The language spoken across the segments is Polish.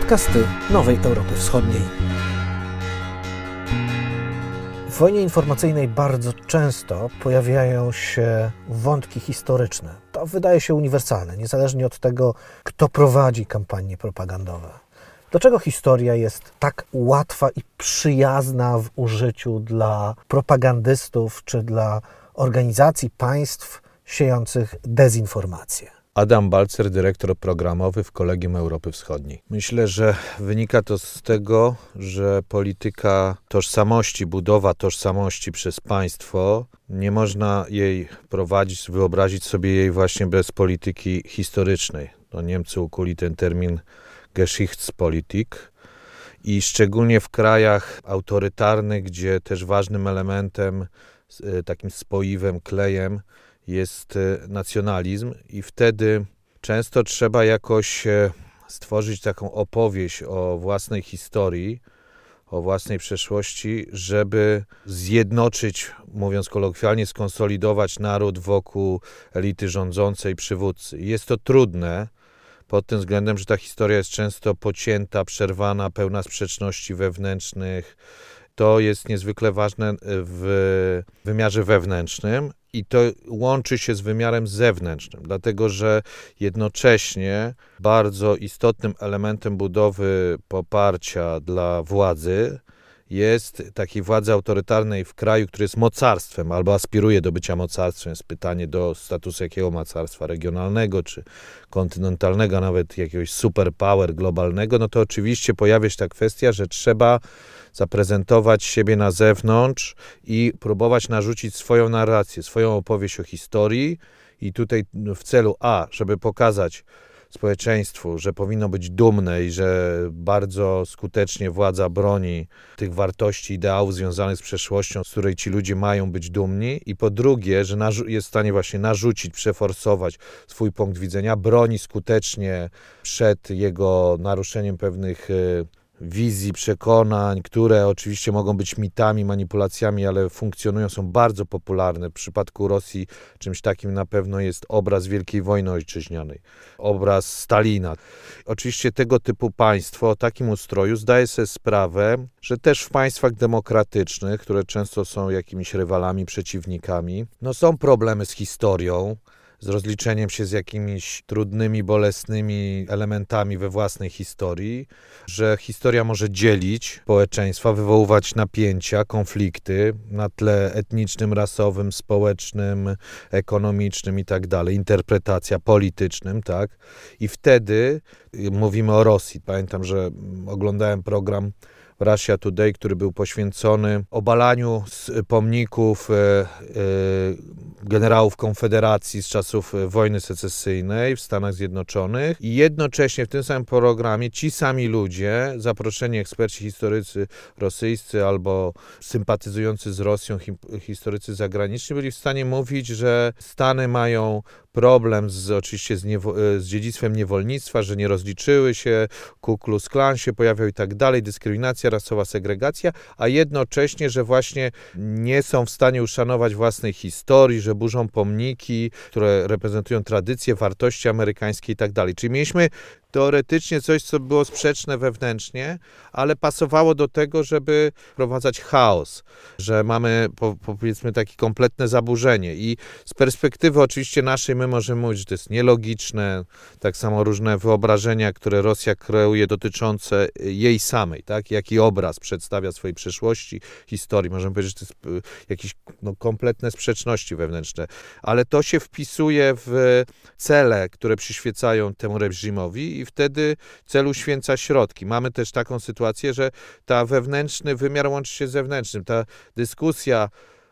podcasty Nowej Europy Wschodniej. W wojnie informacyjnej bardzo często pojawiają się wątki historyczne. To wydaje się uniwersalne, niezależnie od tego, kto prowadzi kampanie propagandowe. Dlaczego historia jest tak łatwa i przyjazna w użyciu dla propagandystów czy dla organizacji państw siejących dezinformację? Adam Balcer, dyrektor programowy w Kolegium Europy Wschodniej. Myślę, że wynika to z tego, że polityka tożsamości, budowa tożsamości przez państwo, nie można jej prowadzić, wyobrazić sobie jej właśnie bez polityki historycznej. To Niemcy ukuli ten termin Geschichtspolitik. I szczególnie w krajach autorytarnych, gdzie też ważnym elementem, e, takim spoiwem, klejem jest e, nacjonalizm, i wtedy często trzeba jakoś e, stworzyć taką opowieść o własnej historii, o własnej przeszłości, żeby zjednoczyć, mówiąc kolokwialnie, skonsolidować naród wokół elity rządzącej, przywódcy. Jest to trudne pod tym względem, że ta historia jest często pocięta, przerwana, pełna sprzeczności wewnętrznych. To jest niezwykle ważne w wymiarze wewnętrznym, i to łączy się z wymiarem zewnętrznym, dlatego że jednocześnie bardzo istotnym elementem budowy poparcia dla władzy jest takiej władzy autorytarnej w kraju, który jest mocarstwem albo aspiruje do bycia mocarstwem. Jest pytanie do statusu jakiego mocarstwa regionalnego czy kontynentalnego, nawet jakiegoś superpower globalnego. No to oczywiście pojawia się ta kwestia, że trzeba zaprezentować siebie na zewnątrz i próbować narzucić swoją narrację, swoją opowieść o historii. I tutaj w celu A, żeby pokazać, społeczeństwu, że powinno być dumne i że bardzo skutecznie władza broni tych wartości, ideałów związanych z przeszłością, z której ci ludzie mają być dumni, i po drugie, że jest w stanie właśnie narzucić, przeforsować swój punkt widzenia, broni skutecznie przed jego naruszeniem pewnych y, wizji, przekonań, które oczywiście mogą być mitami, manipulacjami, ale funkcjonują, są bardzo popularne. W przypadku Rosji czymś takim na pewno jest obraz Wielkiej Wojny Ojczyźnianej, obraz Stalina. Oczywiście tego typu państwo o takim ustroju zdaje sobie sprawę, że też w państwach demokratycznych, które często są jakimiś rywalami, przeciwnikami, no są problemy z historią, z rozliczeniem się z jakimiś trudnymi, bolesnymi elementami we własnej historii, że historia może dzielić społeczeństwa, wywoływać napięcia, konflikty na tle etnicznym, rasowym, społecznym, ekonomicznym i tak dalej, interpretacja politycznym, tak? I wtedy mówimy o Rosji. Pamiętam, że oglądałem program Russia Today, który był poświęcony obalaniu pomników e, e, generałów Konfederacji z czasów e, wojny secesyjnej w Stanach Zjednoczonych. I jednocześnie w tym samym programie ci sami ludzie, zaproszeni eksperci historycy rosyjscy albo sympatyzujący z Rosją historycy zagraniczni byli w stanie mówić, że Stany mają problem z, oczywiście z, niewo, z dziedzictwem niewolnictwa, że nie rozliczyły się, Ku Klux Klan się pojawiał i tak dalej, dyskryminacja rasowa, segregacja, a jednocześnie, że właśnie nie są w stanie uszanować własnej historii, że burzą pomniki, które reprezentują tradycje, wartości amerykańskie i tak dalej. Czyli mieliśmy teoretycznie coś, co było sprzeczne wewnętrznie, ale pasowało do tego, żeby wprowadzać chaos, że mamy powiedzmy takie kompletne zaburzenie. I z perspektywy oczywiście naszej my możemy mówić, że to jest nielogiczne, tak samo różne wyobrażenia, które Rosja kreuje dotyczące jej samej, tak, jaki obraz przedstawia swojej przeszłości, historii, możemy powiedzieć, że to jest y, jakieś no, kompletne sprzeczności wewnętrzne, ale to się wpisuje w cele, które przyświecają temu reżimowi i wtedy cel uświęca środki. Mamy też taką sytuację, że ta wewnętrzny wymiar łączy się z zewnętrznym. Ta dyskusja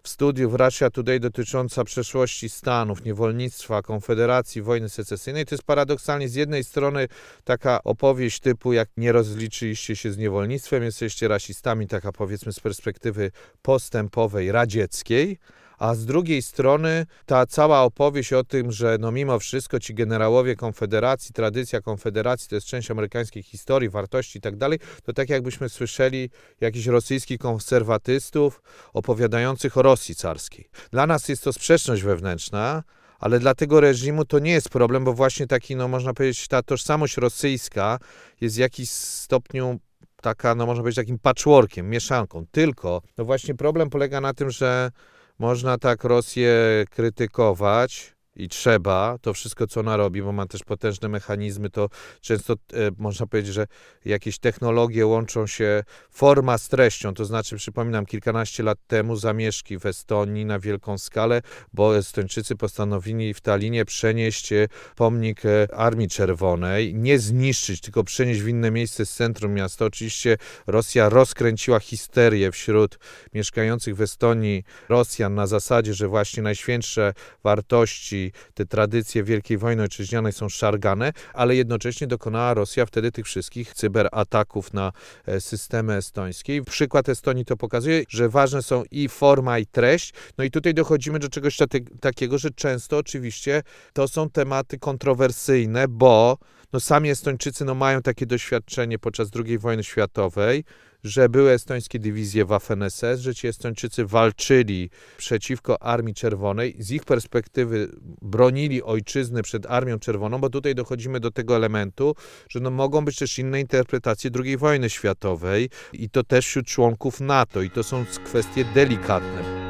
w studiu w Russia Today dotycząca przeszłości Stanów, niewolnictwa, konfederacji, wojny secesyjnej. To jest paradoksalnie z jednej strony taka opowieść typu jak nie rozliczyliście się z niewolnictwem, jesteście rasistami, taka powiedzmy z perspektywy postępowej, radzieckiej, a z drugiej strony ta cała opowieść o tym, że no mimo wszystko ci generałowie Konfederacji, tradycja Konfederacji to jest część amerykańskiej historii, wartości i tak dalej, to tak jakbyśmy słyszeli jakichś rosyjskich konserwatystów opowiadających o Rosji carskiej. Dla nas jest to sprzeczność wewnętrzna, ale dla tego reżimu to nie jest problem, bo właśnie taki, no można powiedzieć, ta tożsamość rosyjska jest w jakiś stopniu taka, no można powiedzieć, takim patchworkiem, mieszanką. Tylko, no właśnie problem polega na tym, że można tak Rosję krytykować, i trzeba to wszystko, co ona robi, bo ma też potężne mechanizmy, to często e, można powiedzieć, że jakieś technologie łączą się forma z treścią, to znaczy przypominam, kilkanaście lat temu zamieszki w Estonii na wielką skalę, bo Estończycy postanowili w Talinie przenieść e, pomnik e, Armii Czerwonej, nie zniszczyć, tylko przenieść w inne miejsce z centrum miasta. Oczywiście Rosja rozkręciła histerię wśród mieszkających w Estonii Rosjan na zasadzie, że właśnie najświętsze wartości te tradycje Wielkiej Wojny Ojczyźnianej są szargane, ale jednocześnie dokonała Rosja wtedy tych wszystkich cyberataków na e, systemy estońskie. Przykład Estonii to pokazuje, że ważne są i forma, i treść. No i tutaj dochodzimy do czegoś takiego, że często oczywiście to są tematy kontrowersyjne, bo no sami Estończycy no mają takie doświadczenie podczas II wojny światowej, że były estońskie dywizje Waffen-SS, że ci Estończycy walczyli przeciwko Armii Czerwonej, z ich perspektywy bronili ojczyzny przed Armią Czerwoną, bo tutaj dochodzimy do tego elementu, że no mogą być też inne interpretacje II wojny światowej i to też wśród członków NATO i to są kwestie delikatne.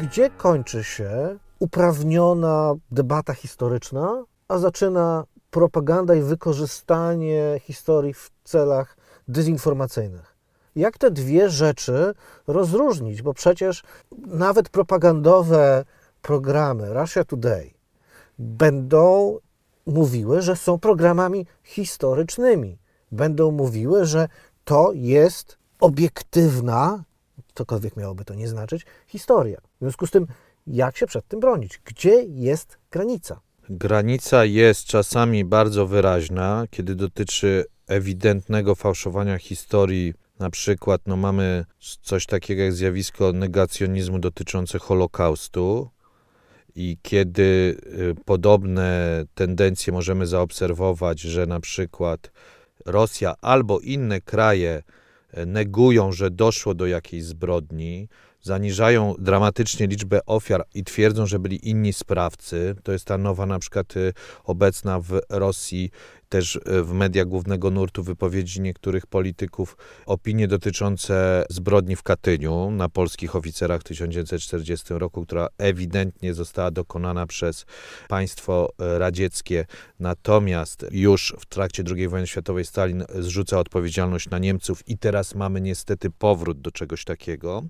Gdzie kończy się uprawniona debata historyczna, a zaczyna propaganda i wykorzystanie historii w celach dezinformacyjnych. Jak te dwie rzeczy rozróżnić? Bo przecież nawet propagandowe programy Russia Today będą mówiły, że są programami historycznymi. Będą mówiły, że to jest obiektywna, cokolwiek miałoby to nie znaczyć, historia. W związku z tym, jak się przed tym bronić? Gdzie jest granica? Granica jest czasami bardzo wyraźna, kiedy dotyczy ewidentnego fałszowania historii. Na przykład no, mamy coś takiego jak zjawisko negacjonizmu dotyczące Holokaustu, i kiedy y, podobne tendencje możemy zaobserwować, że na przykład Rosja albo inne kraje y, negują, że doszło do jakiejś zbrodni, zaniżają dramatycznie liczbę ofiar i twierdzą, że byli inni sprawcy. To jest ta nowa na przykład y, obecna w Rosji też y, w mediach głównego nurtu wypowiedzi niektórych polityków opinie dotyczące zbrodni w Katyniu na polskich oficerach w 1940 roku, która ewidentnie została dokonana przez państwo y, radzieckie. Natomiast już w trakcie II wojny światowej Stalin zrzuca odpowiedzialność na Niemców i teraz mamy niestety powrót do czegoś takiego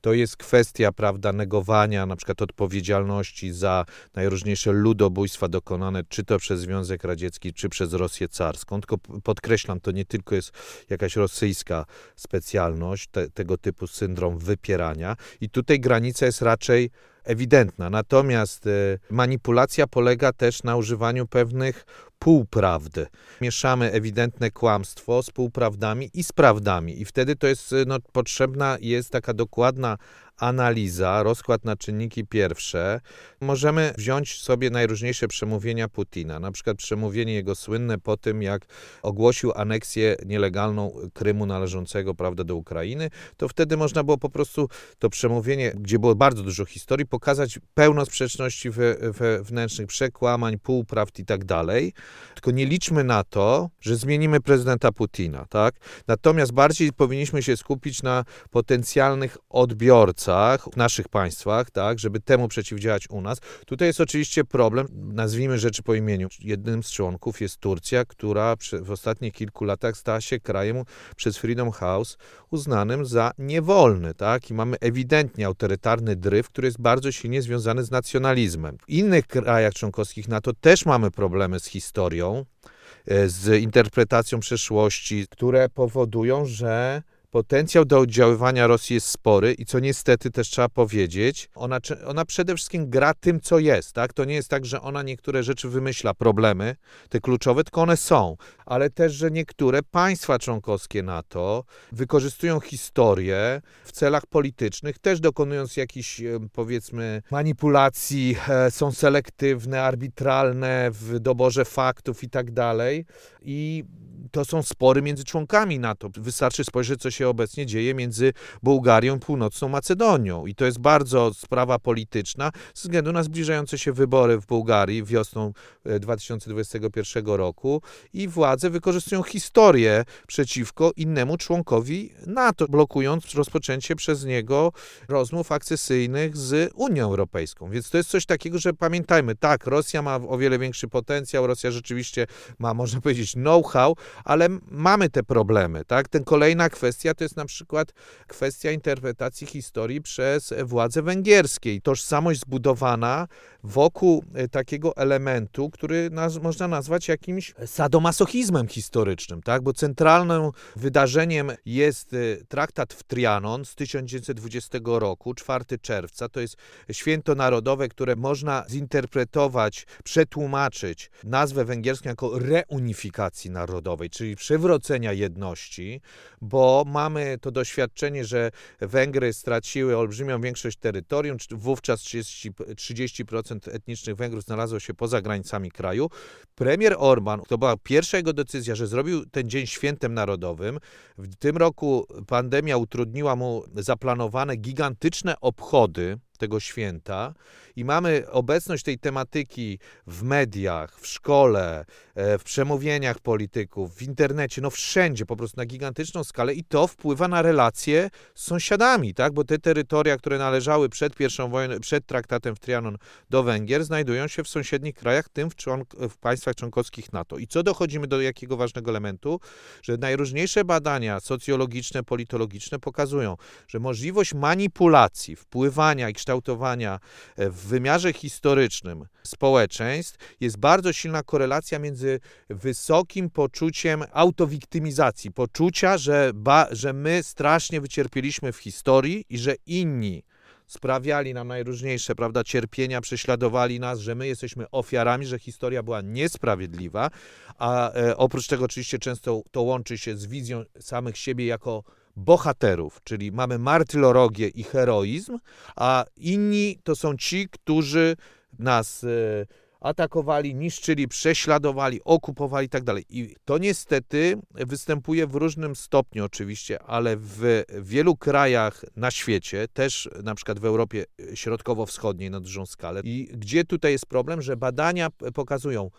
to jest kwestia, prawda, negowania na przykład odpowiedzialności za najróżniejsze ludobójstwa dokonane, czy to przez Związek Radziecki, czy przez Rosję carską. Tylko podkreślam, to nie tylko jest jakaś rosyjska specjalność, te, tego typu syndrom wypierania. I tutaj granica jest raczej ewidentna. Natomiast y, manipulacja polega też na używaniu pewnych półprawdy. Mieszamy ewidentne kłamstwo z półprawdami i z prawdami i wtedy to jest no, potrzebna jest taka dokładna analiza, rozkład na czynniki pierwsze, możemy wziąć sobie najróżniejsze przemówienia Putina. Na przykład przemówienie jego słynne po tym, jak ogłosił aneksję nielegalną Krymu należącego prawda, do Ukrainy, to wtedy można było po prostu to przemówienie, gdzie było bardzo dużo historii, pokazać pełno sprzeczności we, wewnętrznych, przekłamań, półprawd i tak dalej. Tylko nie liczmy na to, że zmienimy prezydenta Putina, tak? Natomiast bardziej powinniśmy się skupić na potencjalnych odbiorcach, w naszych państwach, tak, żeby temu przeciwdziałać u nas. Tutaj jest oczywiście problem, nazwijmy rzeczy po imieniu. Jednym z członków jest Turcja, która w ostatnich kilku latach stała się krajem przez Freedom House uznanym za niewolny, tak, i mamy ewidentnie autorytarny dryf, który jest bardzo silnie związany z nacjonalizmem. W innych krajach członkowskich NATO też mamy problemy z historią, e, z interpretacją przeszłości, które powodują, że Potencjał do oddziaływania Rosji jest spory i co niestety też trzeba powiedzieć, ona, ona przede wszystkim gra tym, co jest. Tak? To nie jest tak, że ona niektóre rzeczy wymyśla, problemy, te kluczowe, tylko one są, ale też, że niektóre państwa członkowskie NATO wykorzystują historię w celach politycznych, też dokonując jakichś, powiedzmy, manipulacji, e, są selektywne, arbitralne w doborze faktów i tak dalej. I to są spory między członkami NATO. Wystarczy spojrzeć, co się obecnie dzieje między Bułgarią i Północną Macedonią. I to jest bardzo sprawa polityczna ze względu na zbliżające się wybory w Bułgarii wiosną 2021 e, roku i władze wykorzystują historię przeciwko innemu członkowi NATO, blokując rozpoczęcie przez niego rozmów akcesyjnych z Unią Europejską. Więc to jest coś takiego, że pamiętajmy, tak, Rosja ma o wiele większy potencjał, Rosja rzeczywiście ma, można powiedzieć, know-how, ale mamy te problemy, tak? Ten kolejna kwestia to jest na przykład kwestia interpretacji historii przez władze węgierskie. Tożsamość zbudowana wokół e, takiego elementu, który naz można nazwać jakimś sadomasochizmem historycznym, tak? Bo centralnym wydarzeniem jest e, traktat w Trianon z 1920 roku, 4 czerwca. To jest święto narodowe, które można zinterpretować, przetłumaczyć nazwę węgierską jako reunifikacji narodowej, czyli przywrócenia jedności, bo mamy to doświadczenie, że Węgry straciły olbrzymią większość terytorium, wówczas 30%, 30% etnicznych Węgrów znalazło się poza granicami kraju. Premier Orban, to była pierwsza jego decyzja, że zrobił ten dzień świętem narodowym. W tym roku pandemia utrudniła mu zaplanowane gigantyczne obchody tego święta i mamy obecność tej tematyki w mediach, w szkole, e, w przemówieniach polityków, w internecie, no wszędzie, po prostu na gigantyczną skalę i to wpływa na relacje z sąsiadami, tak? Bo te terytoria, które należały przed pierwszą wojną, przed traktatem w Trianon do Węgier, znajdują się w sąsiednich krajach, tym w, członk w państwach członkowskich NATO. I co dochodzimy do jakiego ważnego elementu? Że najróżniejsze badania socjologiczne, politologiczne pokazują, że możliwość manipulacji, wpływania i kształtowania e, w wymiarze historycznym społeczeństw jest bardzo silna korelacja między wysokim poczuciem autowiktymizacji, poczucia, że, ba, że my strasznie wycierpieliśmy w historii i że inni sprawiali nam najróżniejsze prawda, cierpienia, prześladowali nas, że my jesteśmy ofiarami, że historia była niesprawiedliwa, a e, oprócz tego oczywiście często to łączy się z wizją samych siebie jako bohaterów, czyli mamy martyrologię i heroizm, a inni to są ci, którzy nas e, atakowali, niszczyli, prześladowali, okupowali i tak. I to niestety występuje w różnym stopniu oczywiście, ale w wielu krajach na świecie, też na przykład w Europie Środkowo-Wschodniej na dużą skalę. I gdzie tutaj jest problem, że badania pokazują,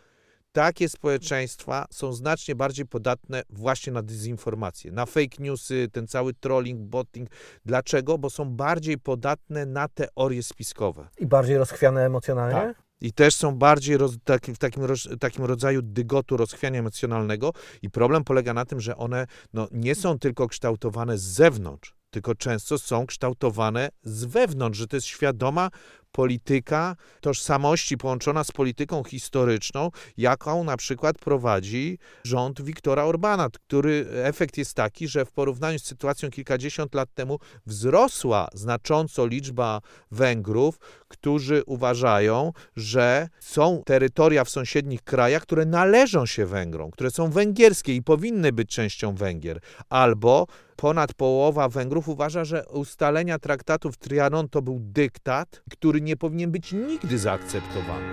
takie społeczeństwa są znacznie bardziej podatne właśnie na dezinformację, na fake newsy, ten cały trolling, botting. Dlaczego? Bo są bardziej podatne na teorie spiskowe. I bardziej rozchwiane emocjonalnie? Tak. I też są bardziej roz, taki, w takim, roz, takim rodzaju dygotu rozchwiania emocjonalnego. I problem polega na tym, że one no, nie są tylko kształtowane z zewnątrz, tylko często są kształtowane z wewnątrz, że to jest świadoma polityka tożsamości połączona z polityką historyczną, jaką na przykład prowadzi rząd Viktora Orbana, który efekt jest taki, że w porównaniu z sytuacją kilkadziesiąt lat temu wzrosła znacząco liczba Węgrów, którzy uważają, że są terytoria w sąsiednich krajach, które należą się Węgrom, które są węgierskie i powinny być częścią Węgier, albo ponad połowa Węgrów uważa, że ustalenia traktatów Trianon to był dyktat, który nie powinien być nigdy zaakceptowany.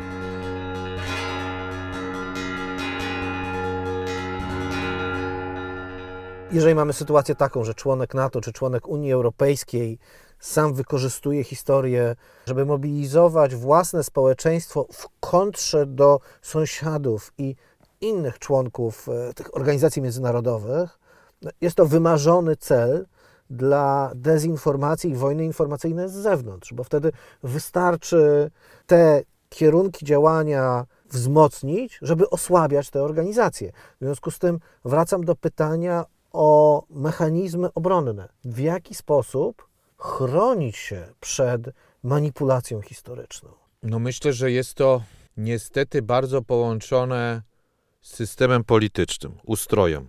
Jeżeli mamy sytuację taką, że członek NATO czy członek Unii Europejskiej sam wykorzystuje historię, żeby mobilizować własne społeczeństwo w kontrze do sąsiadów i innych członków e, tych organizacji międzynarodowych, jest to wymarzony cel dla dezinformacji i wojny informacyjnej z zewnątrz, bo wtedy wystarczy te kierunki działania wzmocnić, żeby osłabiać te organizacje. W związku z tym wracam do pytania o mechanizmy obronne. W jaki sposób chronić się przed manipulacją historyczną? No myślę, że jest to niestety bardzo połączone z systemem politycznym, ustrojem,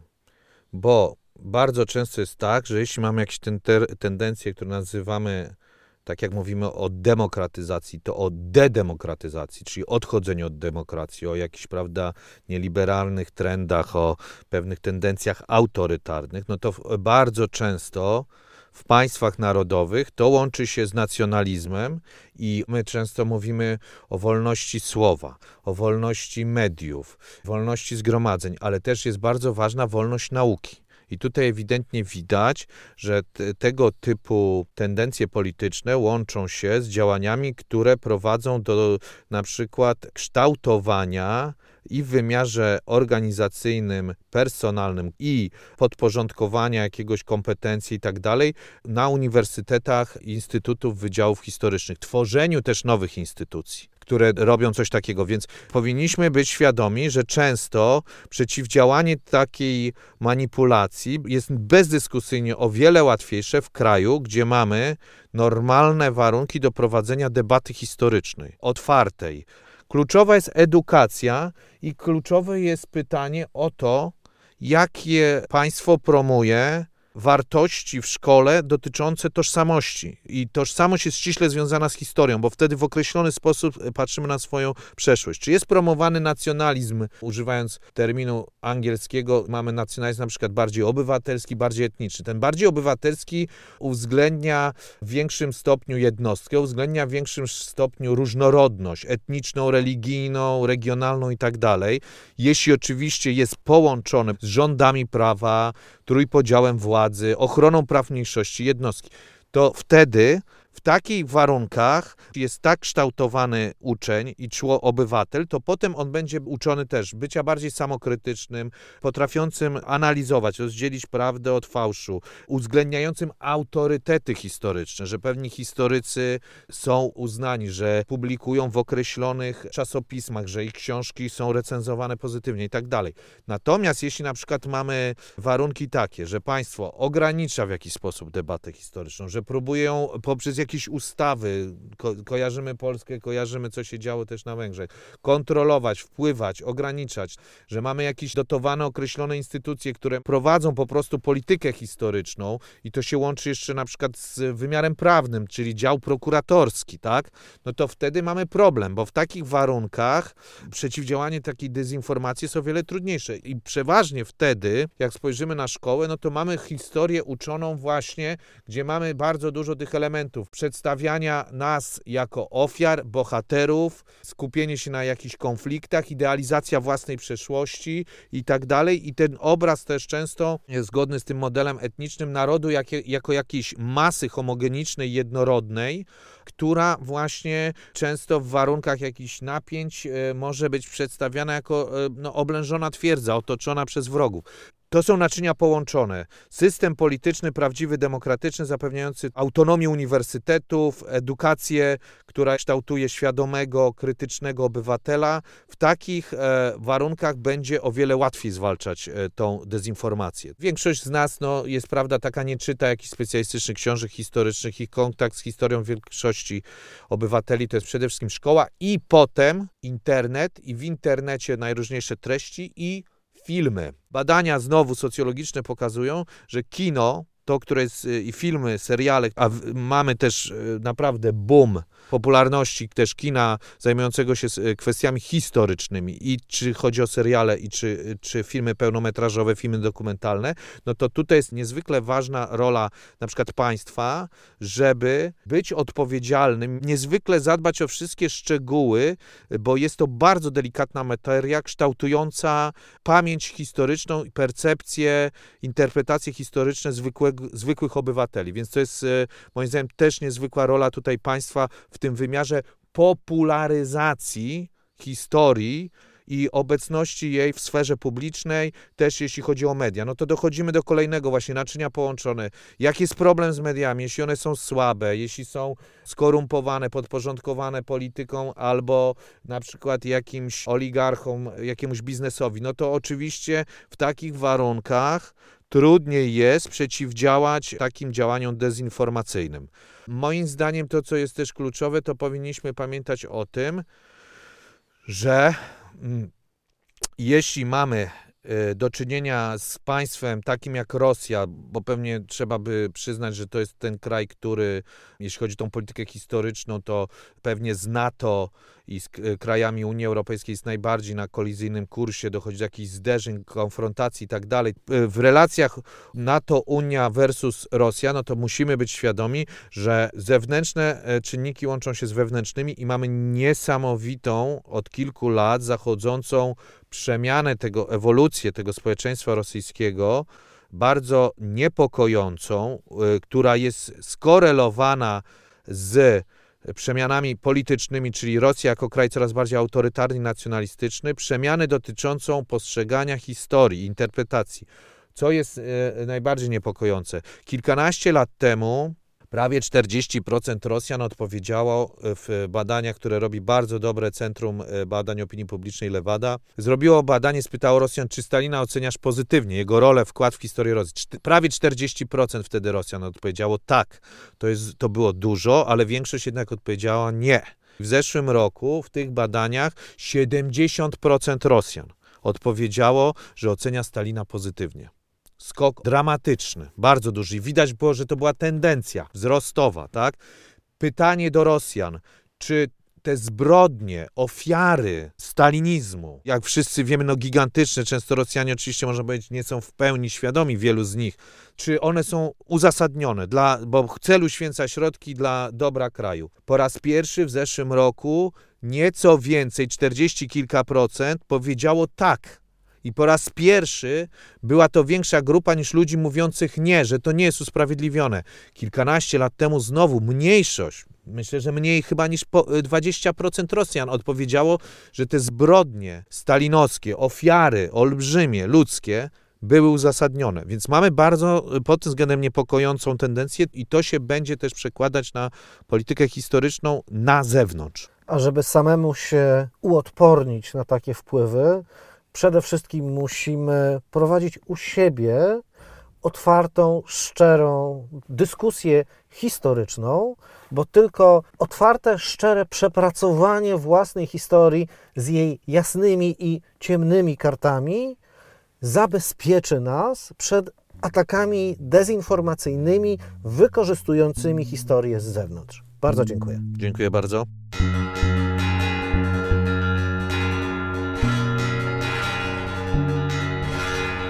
bo bardzo często jest tak, że jeśli mamy jakieś ten tendencje, które nazywamy, tak jak mówimy o demokratyzacji, to o dedemokratyzacji, czyli odchodzeniu od demokracji, o jakichś, prawda, nieliberalnych trendach, o pewnych tendencjach autorytarnych, no to bardzo często w państwach narodowych, to łączy się z nacjonalizmem i my często mówimy o wolności słowa, o wolności mediów, wolności zgromadzeń, ale też jest bardzo ważna wolność nauki. I tutaj ewidentnie widać, że te, tego typu tendencje polityczne łączą się z działaniami, które prowadzą do na przykład kształtowania i w wymiarze organizacyjnym, personalnym i podporządkowania jakiegoś kompetencji i tak dalej na uniwersytetach, instytutów, wydziałów historycznych, tworzeniu też nowych instytucji które robią coś takiego. Więc powinniśmy być świadomi, że często przeciwdziałanie takiej manipulacji jest bezdyskusyjnie o wiele łatwiejsze w kraju, gdzie mamy normalne warunki do prowadzenia debaty historycznej, otwartej. Kluczowa jest edukacja i kluczowe jest pytanie o to, jakie państwo promuje wartości w szkole dotyczące tożsamości. I tożsamość jest ściśle związana z historią, bo wtedy w określony sposób patrzymy na swoją przeszłość. Czy jest promowany nacjonalizm, używając terminu angielskiego, mamy nacjonalizm na przykład bardziej obywatelski, bardziej etniczny. Ten bardziej obywatelski uwzględnia w większym stopniu jednostkę, uwzględnia w większym stopniu różnorodność etniczną, religijną, regionalną i tak dalej. Jeśli oczywiście jest połączony z rządami prawa, trójpodziałem władzy, ochroną praw mniejszości jednostki, to wtedy w takich warunkach jest tak kształtowany uczeń i czło obywatel, to potem on będzie uczony też bycia bardziej samokrytycznym, potrafiącym analizować, rozdzielić prawdę od fałszu, uwzględniającym autorytety historyczne, że pewni historycy są uznani, że publikują w określonych czasopismach, że ich książki są recenzowane pozytywnie i tak dalej. Natomiast jeśli na przykład mamy warunki takie, że państwo ogranicza w jakiś sposób debatę historyczną, że próbują poprzez jakieś ustawy, ko kojarzymy Polskę, kojarzymy, co się działo też na Węgrzech, kontrolować, wpływać, ograniczać, że mamy jakieś dotowane, określone instytucje, które prowadzą po prostu politykę historyczną i to się łączy jeszcze na przykład z wymiarem prawnym, czyli dział prokuratorski, tak? No to wtedy mamy problem, bo w takich warunkach przeciwdziałanie takiej dezinformacji jest o wiele trudniejsze. I przeważnie wtedy, jak spojrzymy na szkołę, no to mamy historię uczoną właśnie, gdzie mamy bardzo dużo tych elementów przedstawiania nas jako ofiar, bohaterów, skupienie się na jakichś konfliktach, idealizacja własnej przeszłości i tak dalej. I ten obraz też często jest zgodny z tym modelem etnicznym narodu jako, jako jakiejś masy homogenicznej, jednorodnej, która właśnie często w warunkach jakichś napięć e, może być przedstawiana jako e, no, oblężona twierdza, otoczona przez wrogów. To są naczynia połączone. System polityczny, prawdziwy, demokratyczny, zapewniający autonomię uniwersytetów, edukację, która kształtuje świadomego, krytycznego obywatela. W takich e, warunkach będzie o wiele łatwiej zwalczać e, tą dezinformację. Większość z nas, no, jest prawda, taka nie czyta jakichś specjalistycznych książek historycznych. Ich kontakt z historią większości obywateli to jest przede wszystkim szkoła i potem internet i w internecie najróżniejsze treści i filmy. Badania znowu socjologiczne pokazują, że kino to, które jest y, i filmy, seriale, a mamy też y, naprawdę boom popularności też kina zajmującego się y, kwestiami historycznymi. I czy chodzi o seriale i czy, czy filmy pełnometrażowe, filmy dokumentalne, no to tutaj jest niezwykle ważna rola na przykład państwa, żeby być odpowiedzialnym, niezwykle zadbać o wszystkie szczegóły, bo jest to bardzo delikatna materia kształtująca pamięć historyczną i percepcję, interpretacje historyczne zwykłego zwykłych obywateli. Więc to jest e, moim zdaniem też niezwykła rola tutaj państwa w tym wymiarze popularyzacji historii i obecności jej w sferze publicznej, też jeśli chodzi o media. No to dochodzimy do kolejnego właśnie naczynia połączone. Jaki jest problem z mediami, jeśli one są słabe, jeśli są skorumpowane, podporządkowane polityką albo na przykład jakimś oligarchom, jakiemuś biznesowi, no to oczywiście w takich warunkach trudniej jest przeciwdziałać takim działaniom dezinformacyjnym. Moim zdaniem to, co jest też kluczowe, to powinniśmy pamiętać o tym, że mm, jeśli mamy do czynienia z państwem takim jak Rosja, bo pewnie trzeba by przyznać, że to jest ten kraj, który, jeśli chodzi o tą politykę historyczną, to pewnie z NATO i z y, krajami Unii Europejskiej jest najbardziej na kolizyjnym kursie, dochodzi do jakichś zderzeń, konfrontacji i tak dalej. Y, w relacjach NATO-Unia versus Rosja, no to musimy być świadomi, że zewnętrzne czynniki łączą się z wewnętrznymi i mamy niesamowitą od kilku lat zachodzącą przemianę tego, ewolucję tego społeczeństwa rosyjskiego, bardzo niepokojącą, y, która jest skorelowana z przemianami politycznymi, czyli Rosja jako kraj coraz bardziej autorytarny, nacjonalistyczny, przemiany dotyczącą postrzegania historii, interpretacji. Co jest y, najbardziej niepokojące? Kilkanaście lat temu Prawie 40% Rosjan odpowiedziało w badaniach, które robi bardzo dobre Centrum e, Badań Opinii Publicznej Lewada. Zrobiło badanie, spytało Rosjan, czy Stalina oceniasz pozytywnie, jego rolę, wkład w historię Rosji. Prawie 40% wtedy Rosjan odpowiedziało tak. To, jest, to było dużo, ale większość jednak odpowiedziała nie. W zeszłym roku w tych badaniach 70% Rosjan odpowiedziało, że ocenia Stalina pozytywnie skok dramatyczny, bardzo duży. I widać było, że to była tendencja wzrostowa, tak? Pytanie do Rosjan, czy te zbrodnie, ofiary stalinizmu, jak wszyscy wiemy, no gigantyczne, często Rosjanie oczywiście, można powiedzieć, nie są w pełni świadomi wielu z nich, czy one są uzasadnione, dla, bo celu święca środki dla dobra kraju. Po raz pierwszy w zeszłym roku nieco więcej, 40 kilka procent, powiedziało tak i po raz pierwszy była to większa grupa niż ludzi mówiących nie, że to nie jest usprawiedliwione. Kilkanaście lat temu znowu mniejszość, myślę, że mniej chyba niż 20% Rosjan odpowiedziało, że te zbrodnie stalinowskie, ofiary olbrzymie, ludzkie, były uzasadnione. Więc mamy bardzo pod tym względem niepokojącą tendencję i to się będzie też przekładać na politykę historyczną na zewnątrz. A żeby samemu się uodpornić na takie wpływy, przede wszystkim musimy prowadzić u siebie otwartą, szczerą dyskusję historyczną, bo tylko otwarte, szczere przepracowanie własnej historii z jej jasnymi i ciemnymi kartami zabezpieczy nas przed atakami dezinformacyjnymi wykorzystującymi historię z zewnątrz. Bardzo dziękuję. Dziękuję bardzo.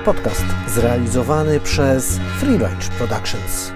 Podcast zrealizowany przez Free Range Productions.